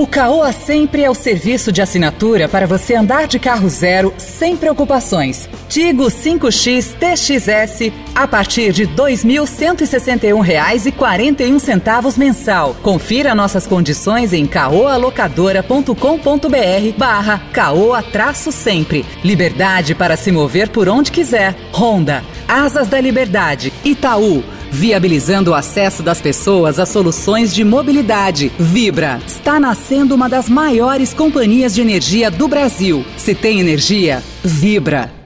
O Caoa Sempre é o serviço de assinatura para você andar de carro zero sem preocupações. Tigo 5X TXS a partir de R$ 2.161,41 mensal. Confira nossas condições em caoalocadora.com.br barra caoa-sempre. Liberdade para se mover por onde quiser. Honda, Asas da Liberdade, Itaú, viabilizando o acesso das pessoas a soluções de mobilidade. Vibra está nascendo uma das maiores companhias de energia do Brasil. Se tem energia, vibra.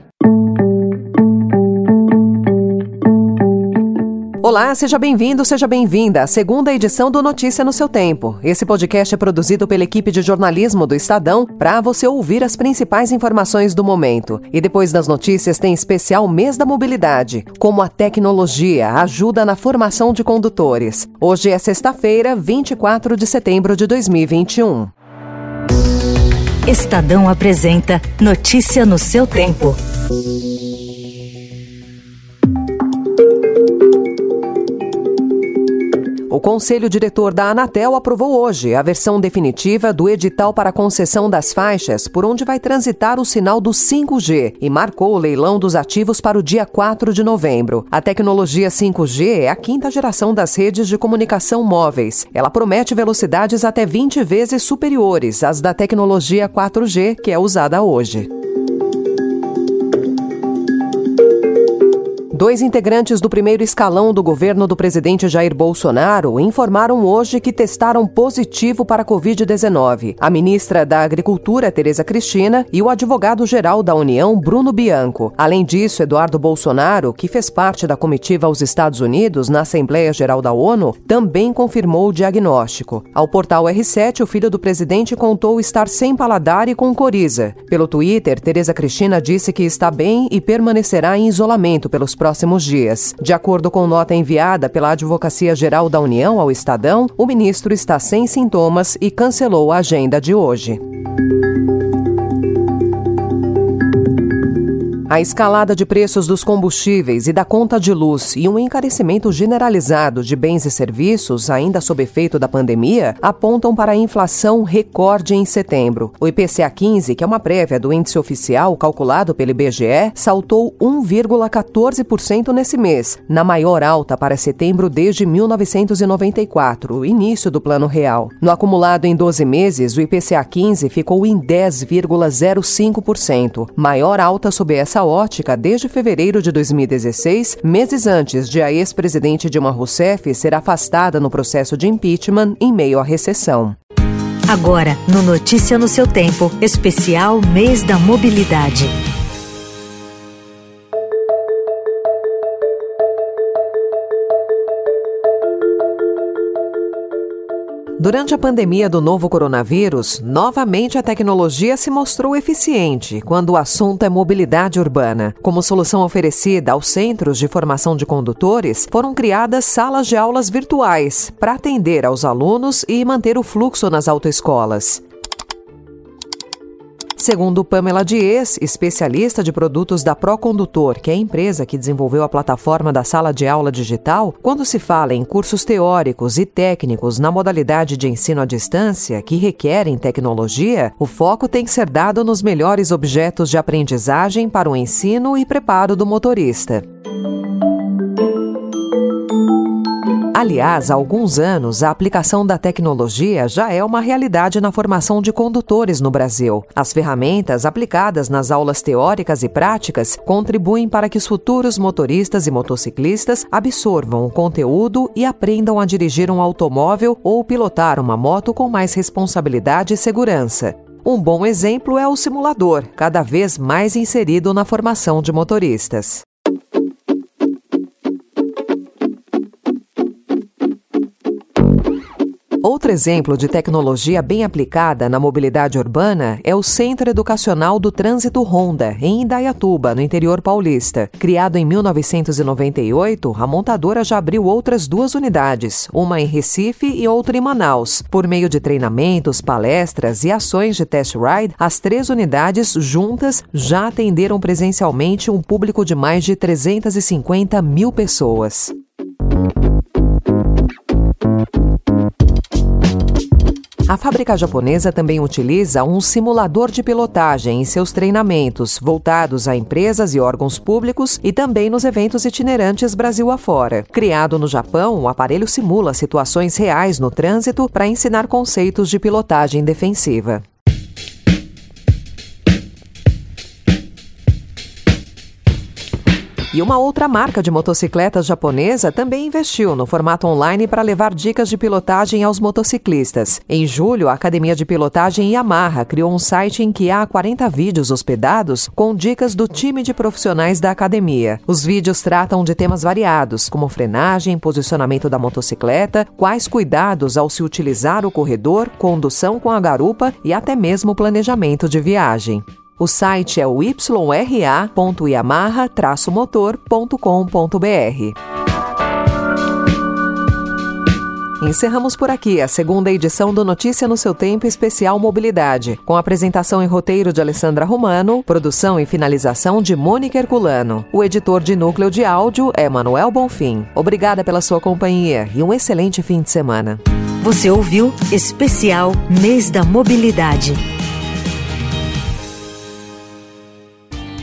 Olá, seja bem-vindo, seja bem-vinda à segunda edição do Notícia no seu Tempo. Esse podcast é produzido pela equipe de jornalismo do Estadão para você ouvir as principais informações do momento. E depois das notícias tem especial Mês da Mobilidade, como a tecnologia ajuda na formação de condutores. Hoje é sexta-feira, 24 de setembro de 2021. Estadão apresenta Notícia no seu tempo. O Conselho Diretor da Anatel aprovou hoje a versão definitiva do edital para concessão das faixas por onde vai transitar o sinal do 5G e marcou o leilão dos ativos para o dia 4 de novembro. A tecnologia 5G é a quinta geração das redes de comunicação móveis. Ela promete velocidades até 20 vezes superiores às da tecnologia 4G, que é usada hoje. Dois integrantes do primeiro escalão do governo do presidente Jair Bolsonaro informaram hoje que testaram positivo para a Covid-19. A ministra da Agricultura, Tereza Cristina, e o advogado-geral da União, Bruno Bianco. Além disso, Eduardo Bolsonaro, que fez parte da comitiva aos Estados Unidos na Assembleia Geral da ONU, também confirmou o diagnóstico. Ao portal R7, o filho do presidente contou estar sem paladar e com coriza. Pelo Twitter, Tereza Cristina disse que está bem e permanecerá em isolamento pelos próximos dias. De acordo com nota enviada pela Advocacia Geral da União ao Estadão, o ministro está sem sintomas e cancelou a agenda de hoje. A escalada de preços dos combustíveis e da conta de luz e um encarecimento generalizado de bens e serviços, ainda sob efeito da pandemia, apontam para a inflação recorde em setembro. O IPCA 15, que é uma prévia do índice oficial calculado pelo IBGE, saltou 1,14% nesse mês, na maior alta para setembro desde 1994, o início do Plano Real. No acumulado em 12 meses, o IPCA 15 ficou em 10,05%, maior alta sob essa essa ótica desde fevereiro de 2016, meses antes de a ex-presidente Dilma Rousseff ser afastada no processo de impeachment em meio à recessão. Agora, no Notícia no seu tempo, especial Mês da Mobilidade. Durante a pandemia do novo coronavírus, novamente a tecnologia se mostrou eficiente quando o assunto é mobilidade urbana. Como solução oferecida aos centros de formação de condutores, foram criadas salas de aulas virtuais para atender aos alunos e manter o fluxo nas autoescolas. Segundo Pamela Dias, especialista de produtos da Procondutor, que é a empresa que desenvolveu a plataforma da sala de aula digital, quando se fala em cursos teóricos e técnicos na modalidade de ensino à distância que requerem tecnologia, o foco tem que ser dado nos melhores objetos de aprendizagem para o ensino e preparo do motorista. Aliás, há alguns anos, a aplicação da tecnologia já é uma realidade na formação de condutores no Brasil. As ferramentas aplicadas nas aulas teóricas e práticas contribuem para que os futuros motoristas e motociclistas absorvam o conteúdo e aprendam a dirigir um automóvel ou pilotar uma moto com mais responsabilidade e segurança. Um bom exemplo é o simulador, cada vez mais inserido na formação de motoristas. Outro exemplo de tecnologia bem aplicada na mobilidade urbana é o Centro Educacional do Trânsito Honda, em Indaiatuba, no interior paulista. Criado em 1998, a montadora já abriu outras duas unidades, uma em Recife e outra em Manaus. Por meio de treinamentos, palestras e ações de test ride, as três unidades juntas já atenderam presencialmente um público de mais de 350 mil pessoas. A fábrica japonesa também utiliza um simulador de pilotagem em seus treinamentos, voltados a empresas e órgãos públicos e também nos eventos itinerantes Brasil afora. Criado no Japão, o aparelho simula situações reais no trânsito para ensinar conceitos de pilotagem defensiva. E uma outra marca de motocicletas japonesa também investiu no formato online para levar dicas de pilotagem aos motociclistas. Em julho, a Academia de Pilotagem Yamaha criou um site em que há 40 vídeos hospedados com dicas do time de profissionais da academia. Os vídeos tratam de temas variados, como frenagem, posicionamento da motocicleta, quais cuidados ao se utilizar o corredor, condução com a garupa e até mesmo planejamento de viagem. O site é o yra.yamaha-motor.com.br. Encerramos por aqui a segunda edição do Notícia no seu Tempo Especial Mobilidade, com apresentação e roteiro de Alessandra Romano, produção e finalização de Mônica Herculano. O editor de núcleo de áudio é Manuel Bonfim. Obrigada pela sua companhia e um excelente fim de semana. Você ouviu Especial Mês da Mobilidade.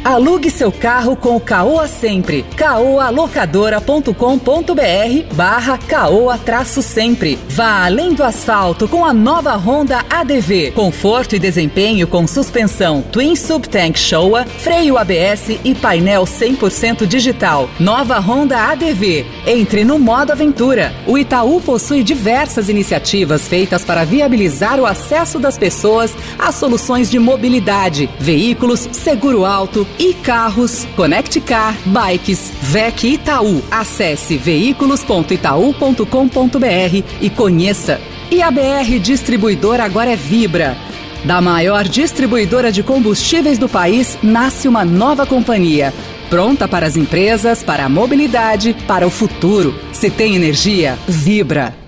Alugue seu carro com o Caoa Sempre. caoalocadora.com.br barra Caoa traço sempre. Vá além do asfalto com a nova Honda ADV. Conforto e desempenho com suspensão Twin Sub Tank Showa, freio ABS e painel 100% digital. Nova Honda ADV. Entre no modo aventura. O Itaú possui diversas iniciativas feitas para viabilizar o acesso das pessoas a soluções de mobilidade, veículos, seguro alto, e carros, Connect Car, Bikes, VEC Itaú. Acesse veículos.itaú.com.br e conheça. E a BR Distribuidora agora é Vibra. Da maior distribuidora de combustíveis do país, nasce uma nova companhia. Pronta para as empresas, para a mobilidade, para o futuro. Se tem energia, vibra.